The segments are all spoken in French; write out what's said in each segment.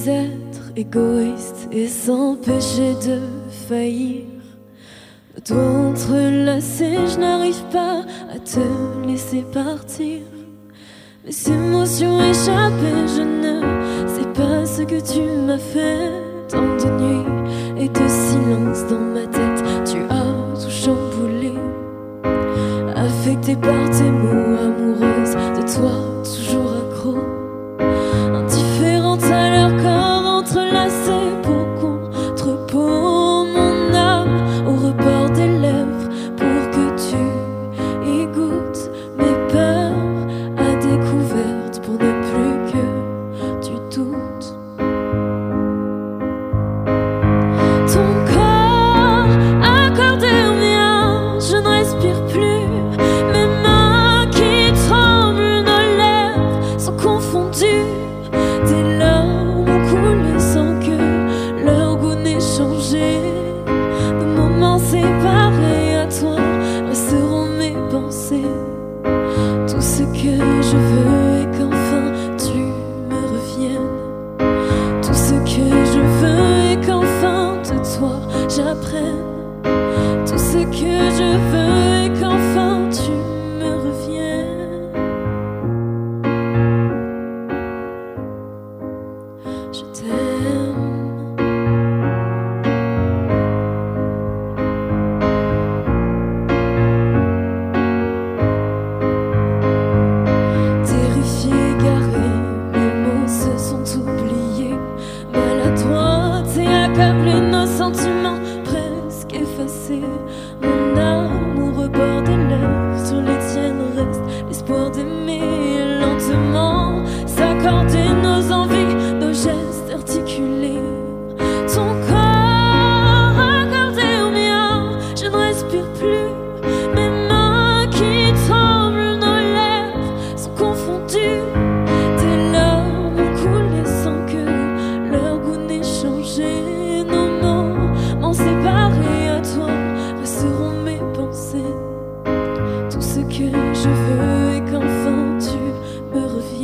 les êtres égoïstes et s'empêcher de faillir. Nos doigts entrelacés, je n'arrive pas à te laisser partir. Mes émotions échappées, je ne sais pas ce que tu m'as fait. Tant de nuit et de silence dans ma tête, tu as tout chamboulé. Affecté par tes mots amoureuses de toi, toujours morgen Oh no.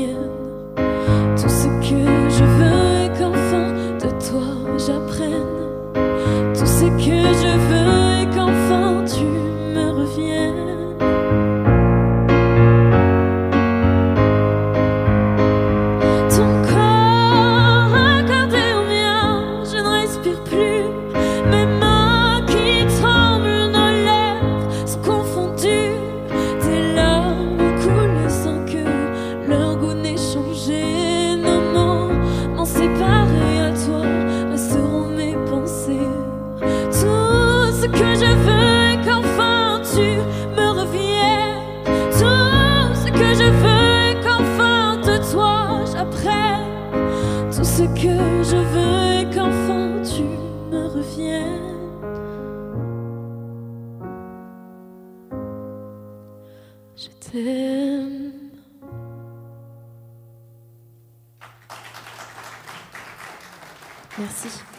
again. que je veux et qu'enfin de toi j'apprenne tout ce que je veux et qu'enfin tu me reviennes. Je t'aime. Merci.